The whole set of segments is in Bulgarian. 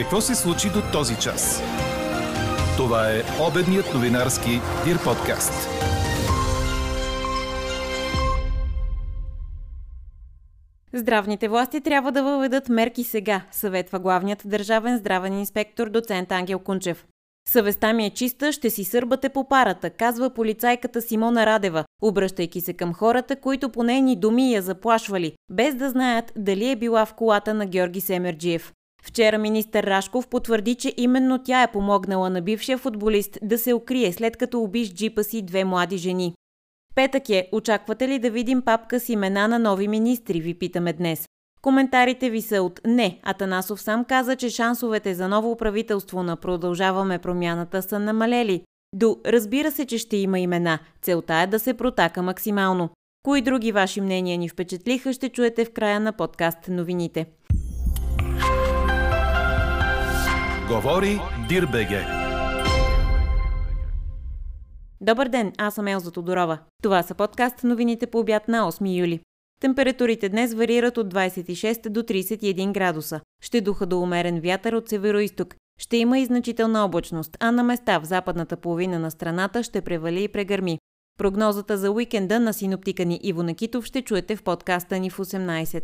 Какво се случи до този час? Това е обедният новинарски Дир подкаст. Здравните власти трябва да въведат мерки сега, съветва главният държавен здравен инспектор доцент Ангел Кунчев. Съвестта ми е чиста, ще си сърбате по парата, казва полицайката Симона Радева, обръщайки се към хората, които по нейни думи я заплашвали, без да знаят дали е била в колата на Георги Семерджиев. Вчера министър Рашков потвърди, че именно тя е помогнала на бившия футболист да се укрие след като уби с джипа си две млади жени. Петък е. Очаквате ли да видим папка с имена на нови министри, ви питаме днес. Коментарите ви са от не. Атанасов сам каза, че шансовете за ново правителство на Продължаваме промяната са намалели. До разбира се, че ще има имена. Целта е да се протака максимално. Кои други ваши мнения ни впечатлиха, ще чуете в края на подкаст новините. Говори Дирбеге. Добър ден, аз съм Елза Тодорова. Това са подкаст новините по обяд на 8 юли. Температурите днес варират от 26 до 31 градуса. Ще духа до умерен вятър от северо-исток. Ще има и значителна облачност, а на места в западната половина на страната ще превали и прегърми. Прогнозата за уикенда на синоптика ни Иво Накитов ще чуете в подкаста ни в 18.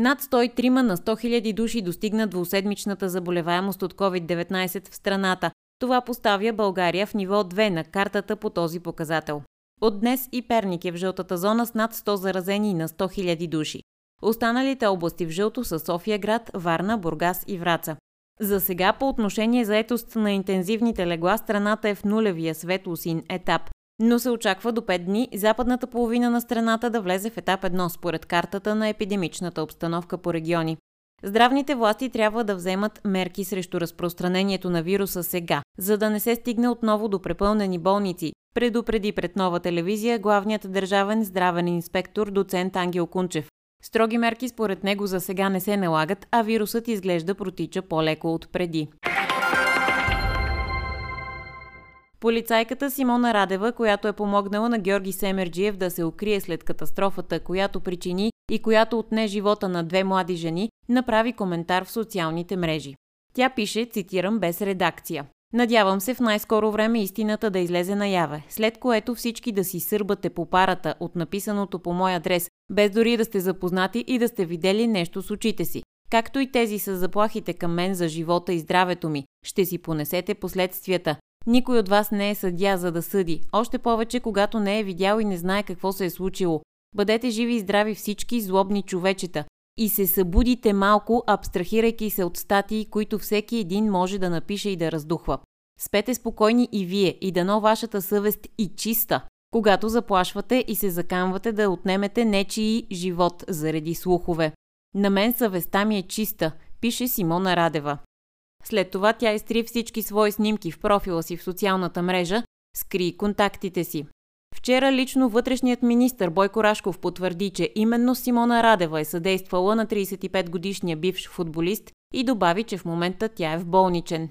Над 103 на 100 000 души достигна двуседмичната заболеваемост от COVID-19 в страната. Това поставя България в ниво 2 на картата по този показател. От днес и Перник е в жълтата зона с над 100 заразени на 100 000 души. Останалите области в жълто са София град, Варна, Бургас и Враца. За сега по отношение заетост на интензивните легла страната е в нулевия светло-син етап, но се очаква до 5 дни западната половина на страната да влезе в етап 1 според картата на епидемичната обстановка по региони. Здравните власти трябва да вземат мерки срещу разпространението на вируса сега, за да не се стигне отново до препълнени болници, предупреди пред нова телевизия главният държавен здравен инспектор доцент Ангел Кунчев. Строги мерки според него за сега не се налагат, а вирусът изглежда протича по-леко от преди. Полицайката Симона Радева, която е помогнала на Георги Семерджиев да се укрие след катастрофата, която причини и която отне живота на две млади жени, направи коментар в социалните мрежи. Тя пише, цитирам без редакция. Надявам се в най-скоро време истината да излезе наяве, след което всички да си сърбате по парата от написаното по мой адрес, без дори да сте запознати и да сте видели нещо с очите си. Както и тези с заплахите към мен за живота и здравето ми. Ще си понесете последствията. Никой от вас не е съдя за да съди, още повече когато не е видял и не знае какво се е случило. Бъдете живи и здрави всички злобни човечета и се събудите малко, абстрахирайки се от статии, които всеки един може да напише и да раздухва. Спете спокойни и вие и дано вашата съвест и чиста, когато заплашвате и се закамвате да отнемете нечии живот заради слухове. На мен съвестта ми е чиста, пише Симона Радева. След това тя изтри всички свои снимки в профила си в социалната мрежа, скри контактите си. Вчера лично вътрешният министр Бойко Рашков потвърди, че именно Симона Радева е съдействала на 35-годишния бивш футболист и добави, че в момента тя е в болничен.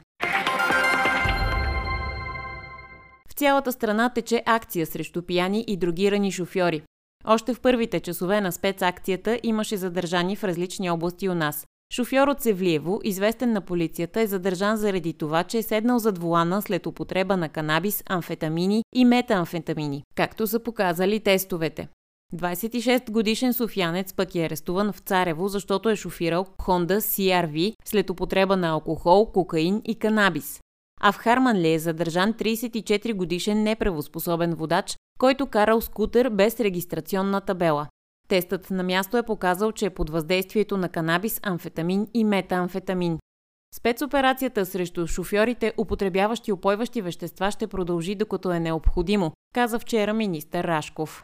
В цялата страна тече акция срещу пияни и другирани шофьори. Още в първите часове на спецакцията имаше задържани в различни области у нас. Шофьор от Севлиево, известен на полицията, е задържан заради това, че е седнал зад вулана след употреба на канабис, амфетамини и метаамфетамини, както са показали тестовете. 26 годишен софиянец пък е арестуван в Царево, защото е шофирал Honda CRV след употреба на алкохол, кокаин и канабис. А в Харманли е задържан 34 годишен неправоспособен водач, който карал скутер без регистрационна табела. Тестът на място е показал, че е под въздействието на канабис, амфетамин и метаамфетамин. Спецоперацията срещу шофьорите, употребяващи опойващи вещества, ще продължи докато е необходимо, каза вчера министър Рашков.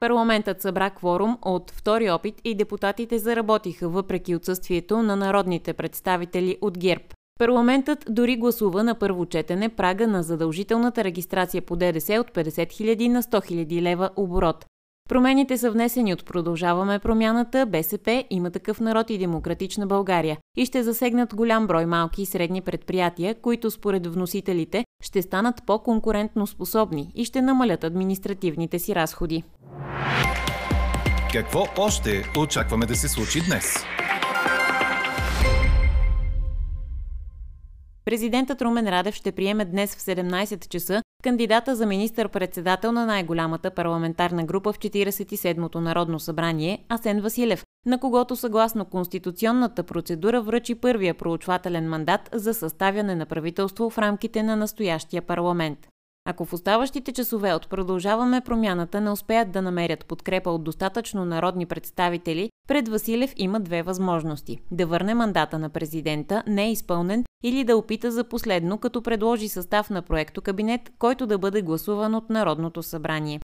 Парламентът събра кворум от втори опит и депутатите заработиха въпреки отсъствието на народните представители от ГЕРБ. Парламентът дори гласува на първо четене прага на задължителната регистрация по ДДС от 50 000 на 100 000 лева оборот. Промените са внесени от Продължаваме промяната, БСП, има такъв народ и Демократична България и ще засегнат голям брой малки и средни предприятия, които според вносителите ще станат по-конкурентно способни и ще намалят административните си разходи. Какво още очакваме да се случи днес? Президентът Румен Радев ще приеме днес в 17 часа кандидата за министър-председател на най-голямата парламентарна група в 47-то Народно събрание Асен Василев, на когото съгласно конституционната процедура връчи първия проучвателен мандат за съставяне на правителство в рамките на настоящия парламент. Ако в оставащите часове от продължаваме промяната не успеят да намерят подкрепа от достатъчно народни представители, пред Василев има две възможности – да върне мандата на президента, не е изпълнен, или да опита за последно, като предложи състав на проекто кабинет, който да бъде гласуван от Народното събрание.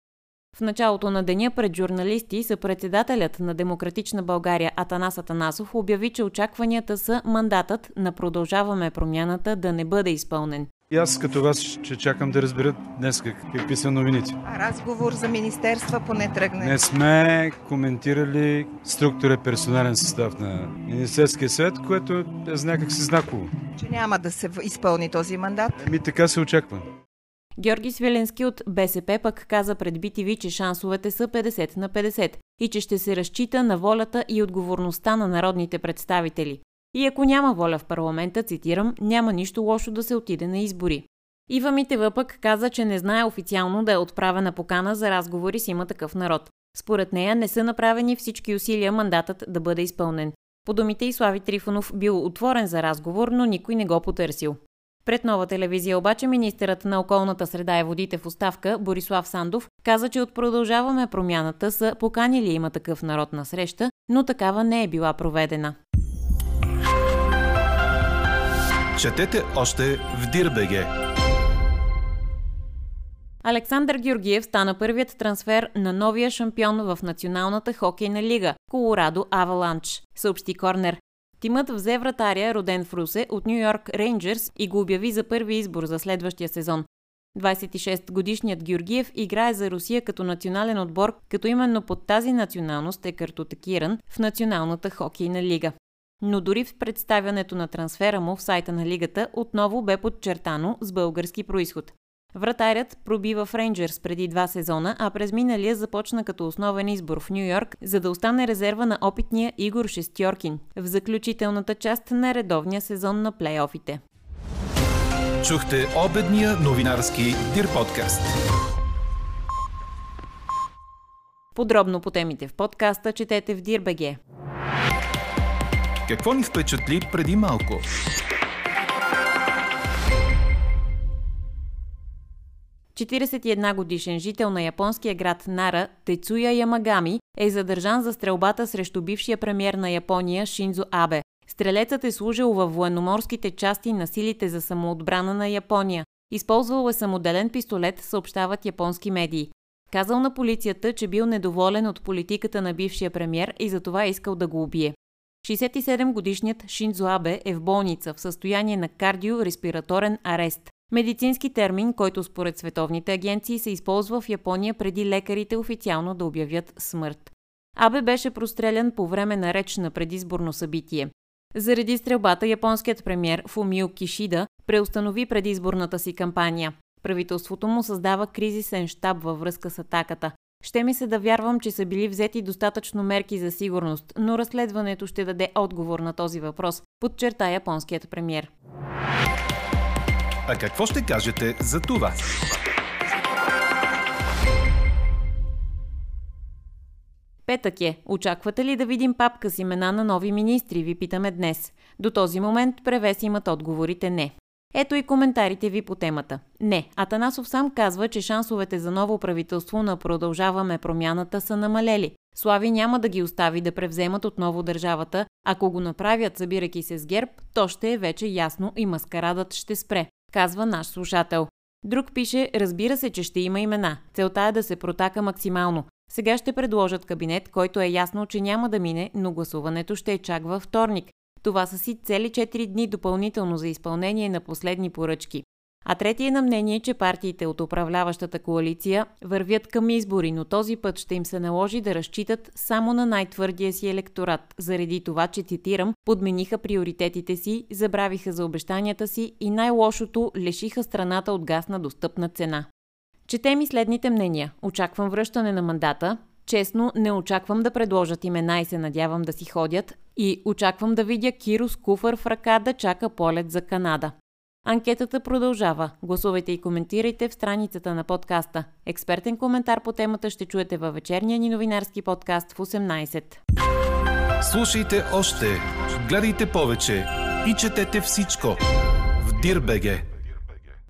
В началото на деня пред журналисти съпредседателят на Демократична България Атанас Атанасов обяви, че очакванията са мандатът на Продължаваме промяната да не бъде изпълнен. И аз като вас ще чакам да разберат днес какви са новините. А разговор за министерства поне тръгне. Не сме коментирали структура и персонален състав на Министерския съвет, което е някак си знаково. Че няма да се изпълни този мандат? Ми така се очаква. Георги Свиленски от БСП пък каза пред BTV, че шансовете са 50 на 50 и че ще се разчита на волята и отговорността на народните представители. И ако няма воля в парламента, цитирам, няма нищо лошо да се отиде на избори. Ива Митева пък каза, че не знае официално да е отправена покана за разговори с има такъв народ. Според нея не са направени всички усилия мандатът да бъде изпълнен. По думите и Слави Трифонов бил отворен за разговор, но никой не го потърсил. Пред нова телевизия обаче министърът на околната среда и водите в оставка Борислав Сандов каза, че от продължаваме промяната са поканили има такъв народ на среща, но такава не е била проведена. Четете още в Дирбеге. Александър Георгиев стана първият трансфер на новия шампион в Националната хокейна лига – Колорадо Аваланч, съобщи Корнер. Тимът взе вратаря, роден в Русе, от Нью Йорк Рейнджерс и го обяви за първи избор за следващия сезон. 26-годишният Георгиев играе за Русия като национален отбор, като именно под тази националност е картотекиран в Националната хокейна лига. Но дори в представянето на трансфера му в сайта на лигата отново бе подчертано с български происход. Вратарят пробива в Рейнджерс преди два сезона, а през миналия започна като основен избор в Нью Йорк, за да остане резерва на опитния Игор Шестьоркин в заключителната част на редовния сезон на плейофите. Чухте обедния новинарски Дир подкаст. Подробно по темите в подкаста четете в Дирбеге. Какво ни впечатли преди малко? ...41 годишен жител на японския град Нара, Тецуя Ямагами, е задържан за стрелбата срещу бившия премьер на Япония Шинзо Абе. Стрелецът е служил във военноморските части на силите за самоотбрана на Япония. Използвал е самоделен пистолет, съобщават японски медии. Казал на полицията, че бил недоволен от политиката на бившия премьер и затова искал да го убие. 67-годишният Шинзо Абе е в болница в състояние на кардиореспираторен арест. Медицински термин, който според световните агенции се използва в Япония преди лекарите официално да обявят смърт. Абе беше прострелян по време на реч на предизборно събитие. Заради стрелбата японският премьер Фумио Кишида преустанови предизборната си кампания. Правителството му създава кризисен штаб във връзка с атаката. Ще ми се да вярвам, че са били взети достатъчно мерки за сигурност, но разследването ще даде отговор на този въпрос, подчерта японският премьер. А какво ще кажете за това? Петък е. Очаквате ли да видим папка с имена на нови министри, ви питаме днес. До този момент превес имат отговорите не. Ето и коментарите ви по темата. Не, Атанасов сам казва, че шансовете за ново правителство на Продължаваме промяната са намалели. Слави няма да ги остави да превземат отново държавата. Ако го направят, събирайки се с герб, то ще е вече ясно и маскарадът ще спре, казва наш слушател. Друг пише, разбира се, че ще има имена. Целта е да се протака максимално. Сега ще предложат кабинет, който е ясно, че няма да мине, но гласуването ще е чак във вторник. Това са си цели 4 дни допълнително за изпълнение на последни поръчки. А третия е на мнение, че партиите от управляващата коалиция вървят към избори, но този път ще им се наложи да разчитат само на най-твърдия си електорат, заради това, че, цитирам, подмениха приоритетите си, забравиха за обещанията си и най-лошото лишиха страната от газ на достъпна цена. Четем и следните мнения. Очаквам връщане на мандата. Честно, не очаквам да предложат имена и се надявам да си ходят. И очаквам да видя Киро с куфър в ръка да чака полет за Канада. Анкетата продължава. Гласувайте и коментирайте в страницата на подкаста. Експертен коментар по темата ще чуете във вечерния ни новинарски подкаст в 18. Слушайте още, гледайте повече и четете всичко в Дирбеге.